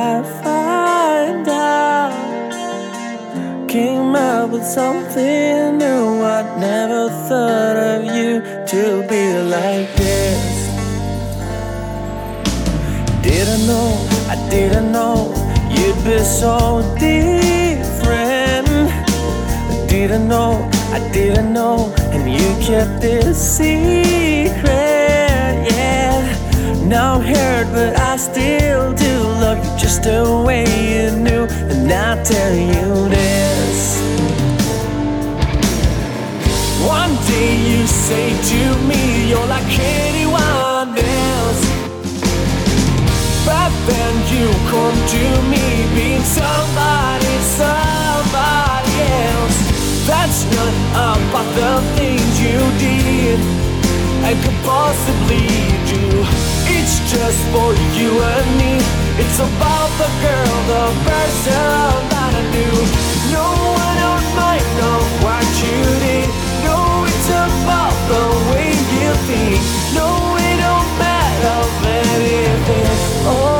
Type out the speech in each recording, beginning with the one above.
I find out. Came up with something new. I never thought of you to be like this. Didn't know, I didn't know you'd be so different. Didn't know, I didn't know, and you kept this secret. Now I'm hurt, but I still do love you just the way you knew. And I tell you this. One day you say to me, you're like anyone else. But then you come to me being somebody, somebody else. That's not about the things you did and could possibly do. It's just for you and me. It's about the girl, the person that I knew. No, I don't mind know what you did. No, it's about the way you think. No, it don't matter anything. Oh. All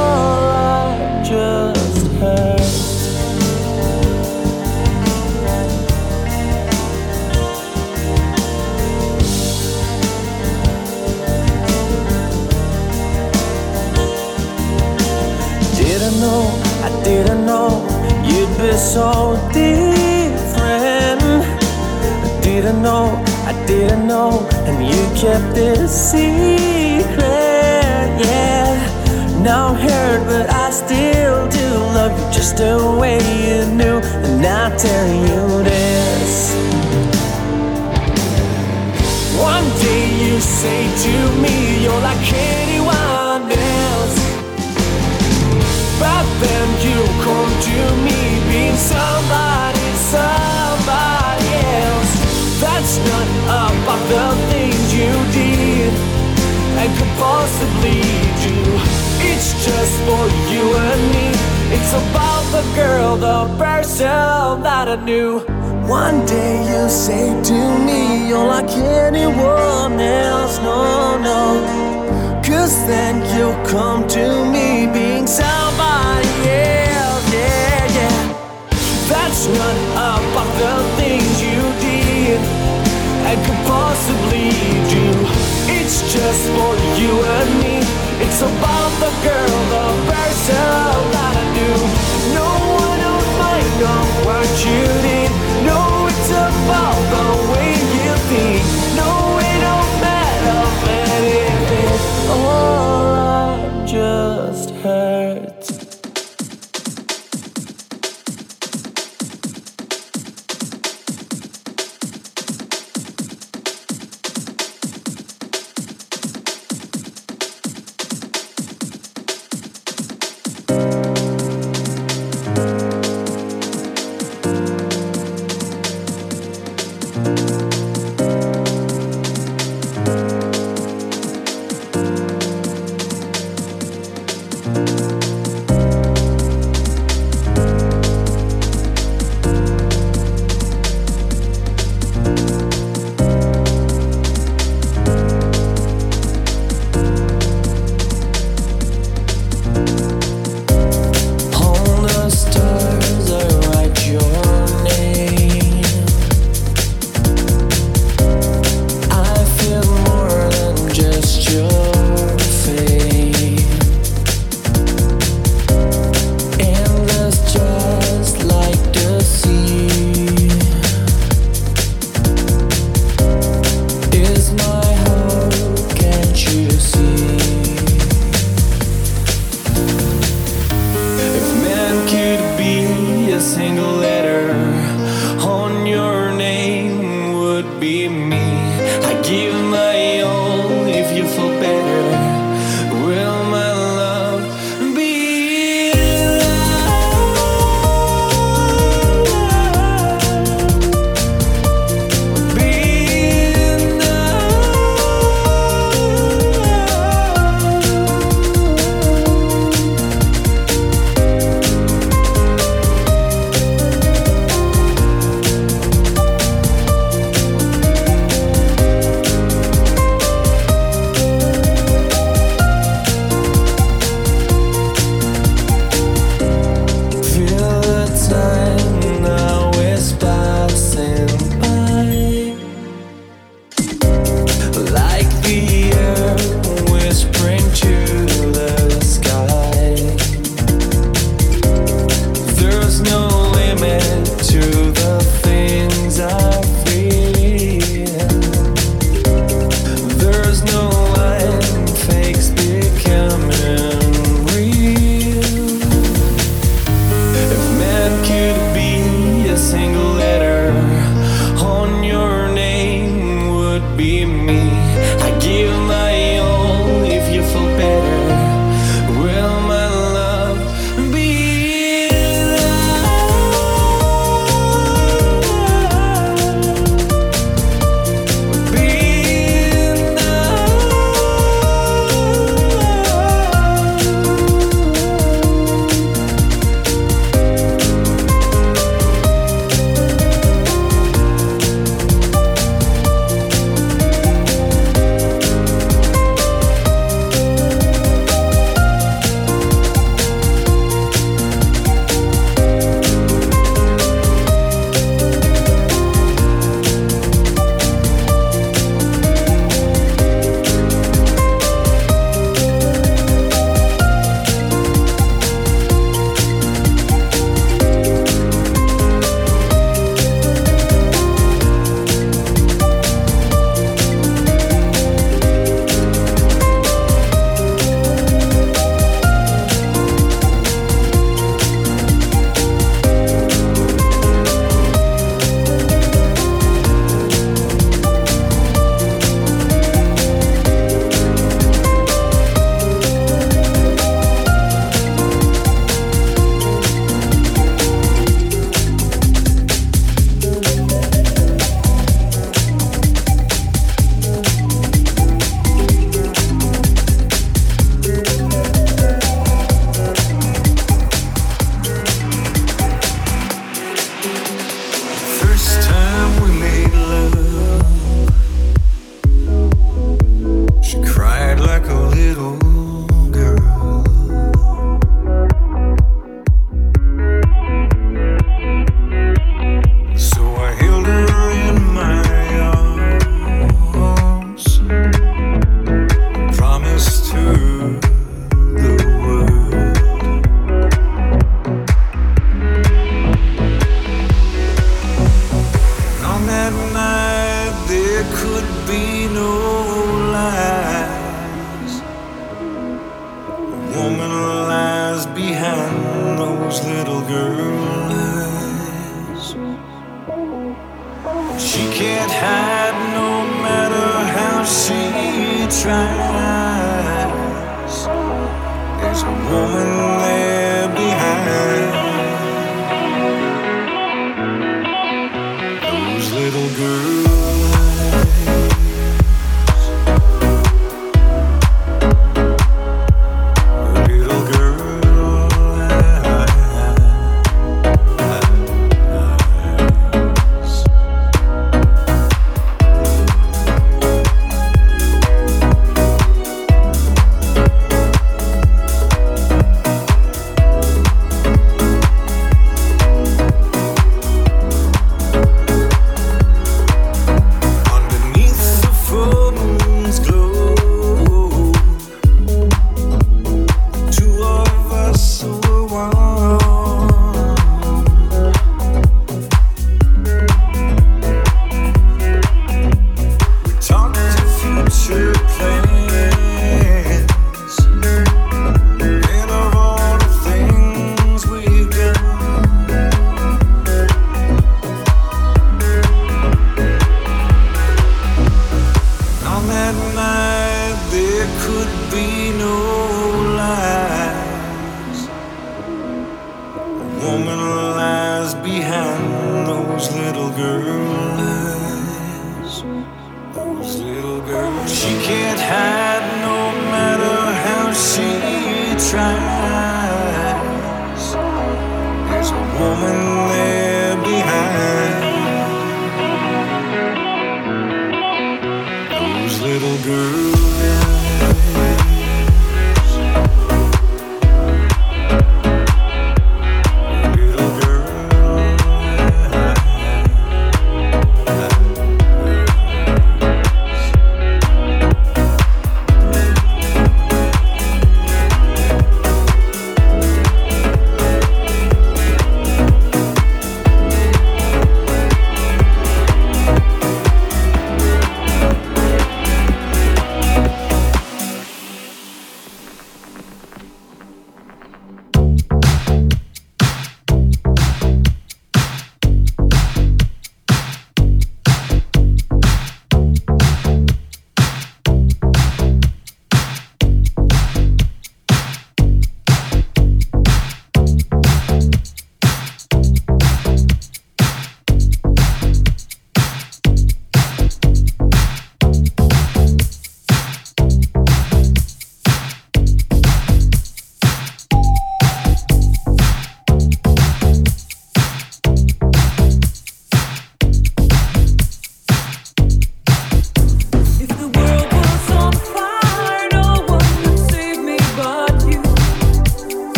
so different. I didn't know, I didn't know, and you kept it secret. Yeah, now I'm hurt, but I still do love you just the way you knew. And I tell you this. One day you say to me, you're like anyone then you come to me being somebody, somebody else. That's not about the things you did and could possibly do. It's just for you and me. It's about the girl, the person that I knew. One day you say to me, you're like anyone else. No, no. Cause then you come to me being somebody Yeah, yeah. That's not about the things you did could possibly. It's just for you and me. It's about the girl, the person that I knew. No, mind what you did. No, it's about the way you think.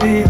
be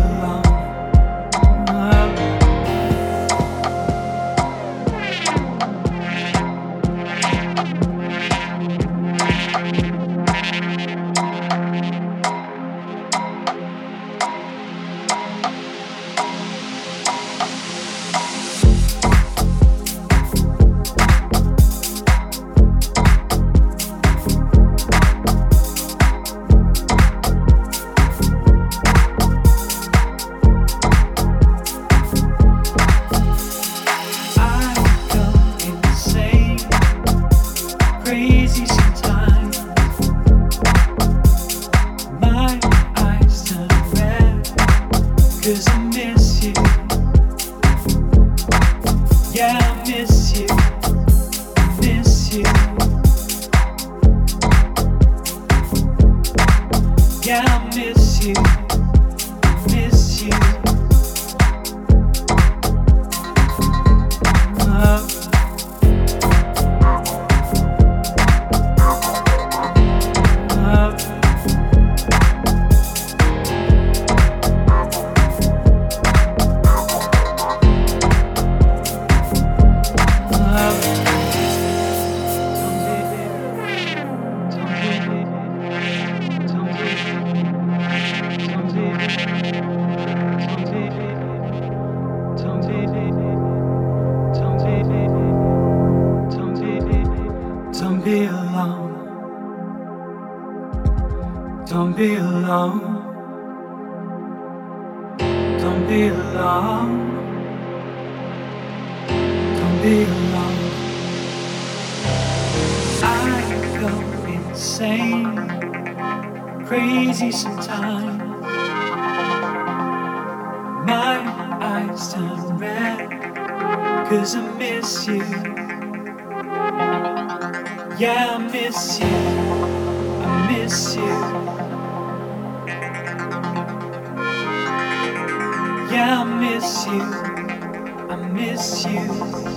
around, cause I miss you. Yeah, I miss you. I miss you. Yeah, I miss you. I miss you.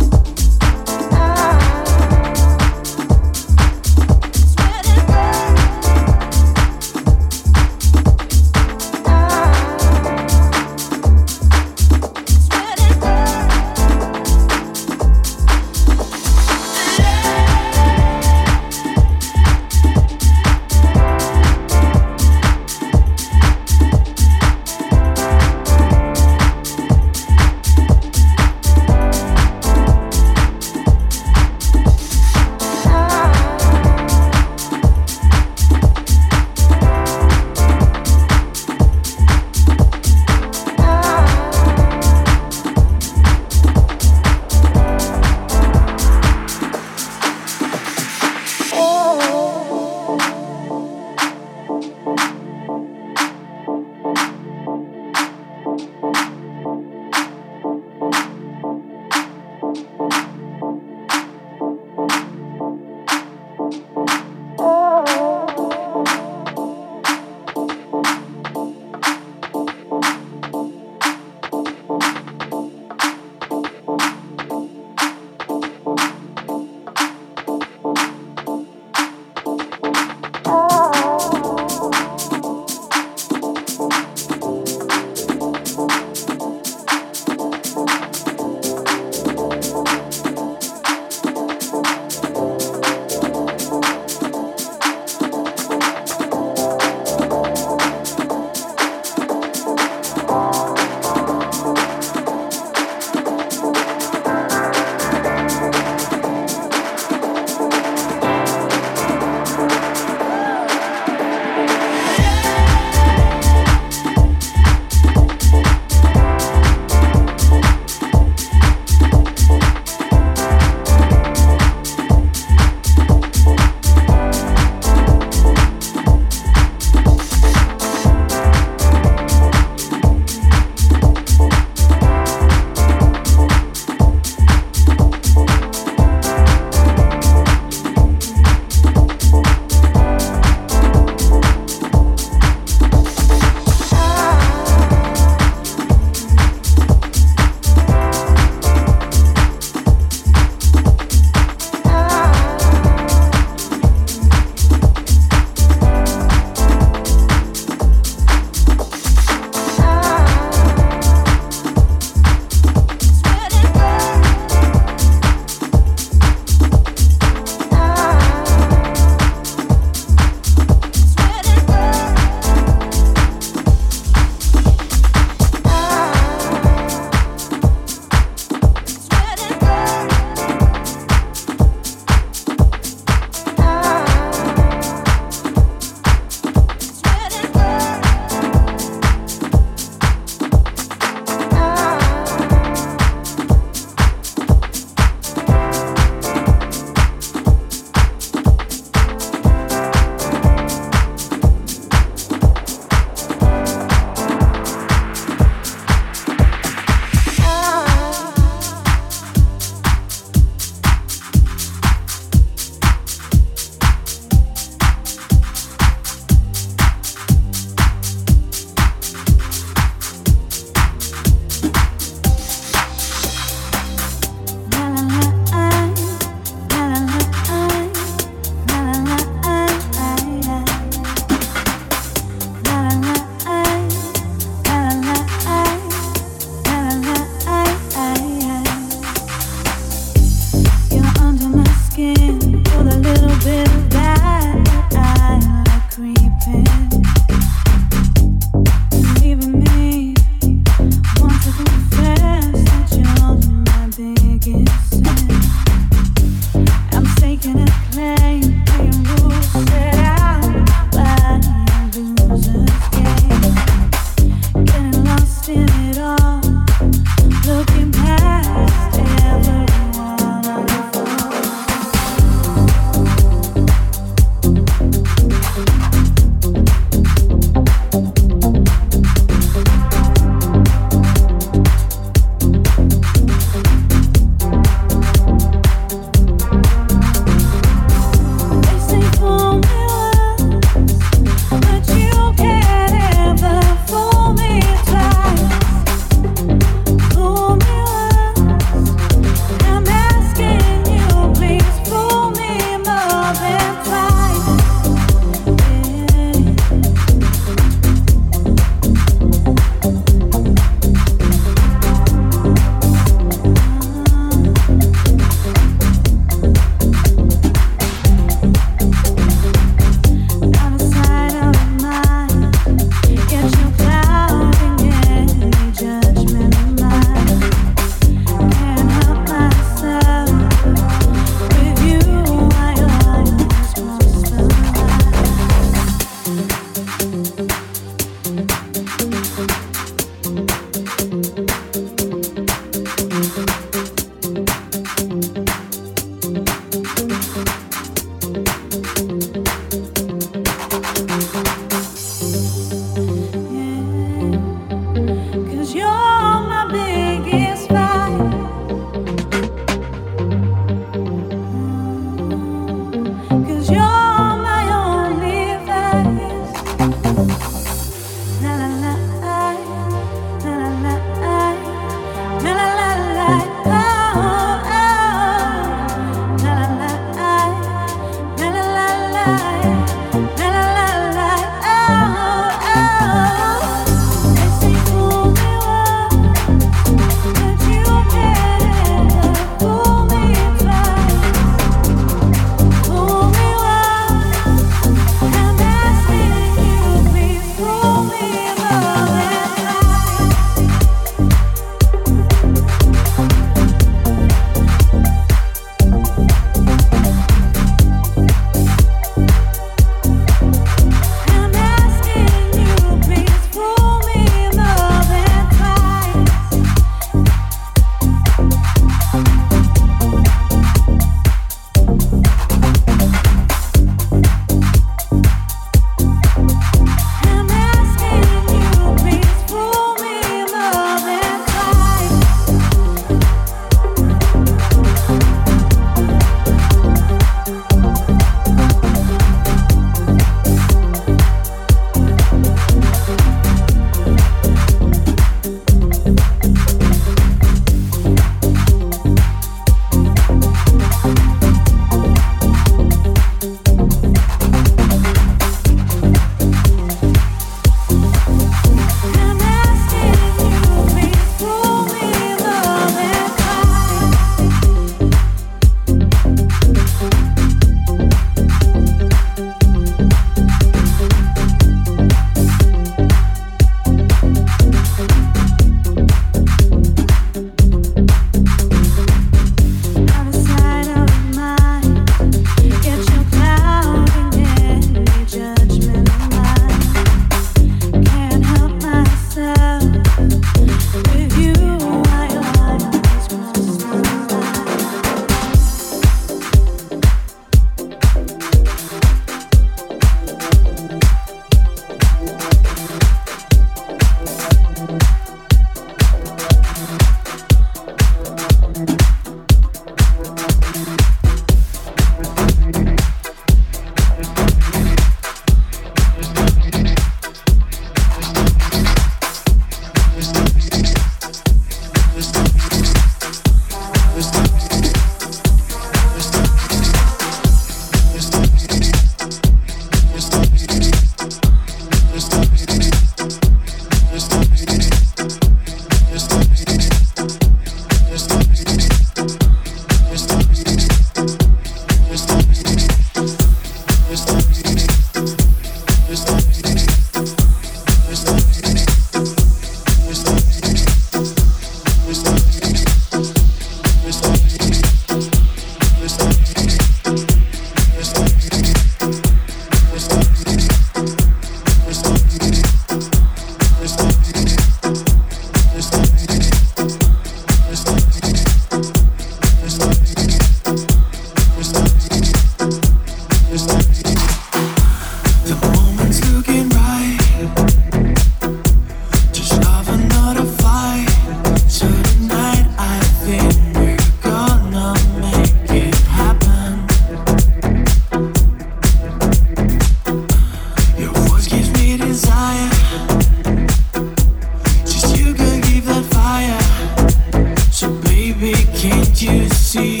Can't you see?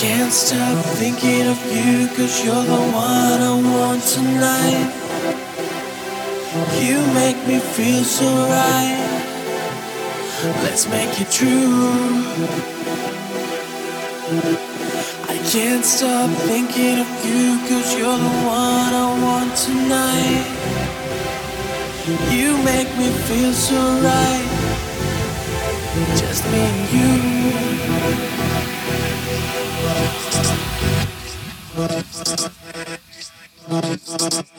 can't stop thinking of you, cause you're the one I want tonight. You make me feel so right. Let's make it true. I can't stop thinking of you, cause you're the one I want tonight. You make me feel so right. Just me and you. Thank you.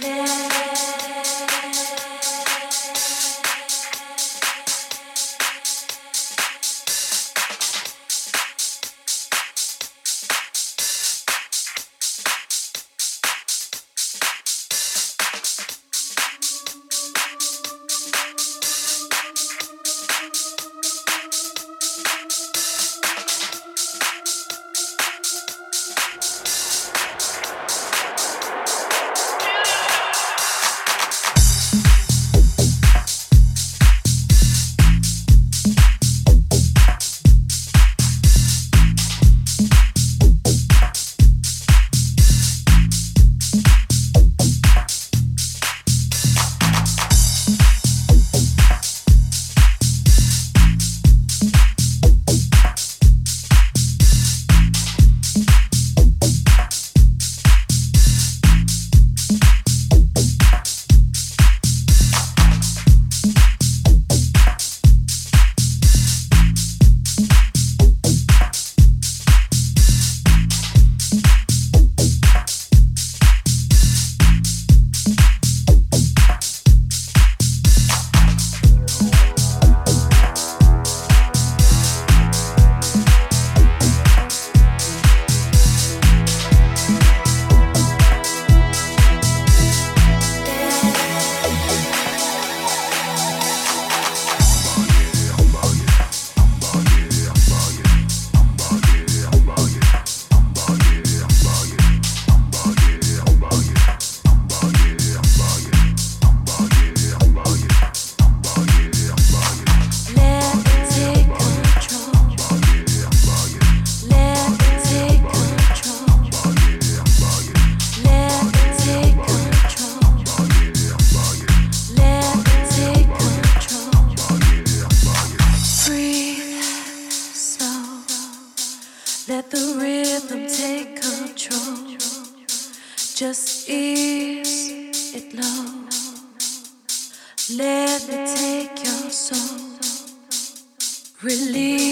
Never Just ease it low. Let me take your soul. Release.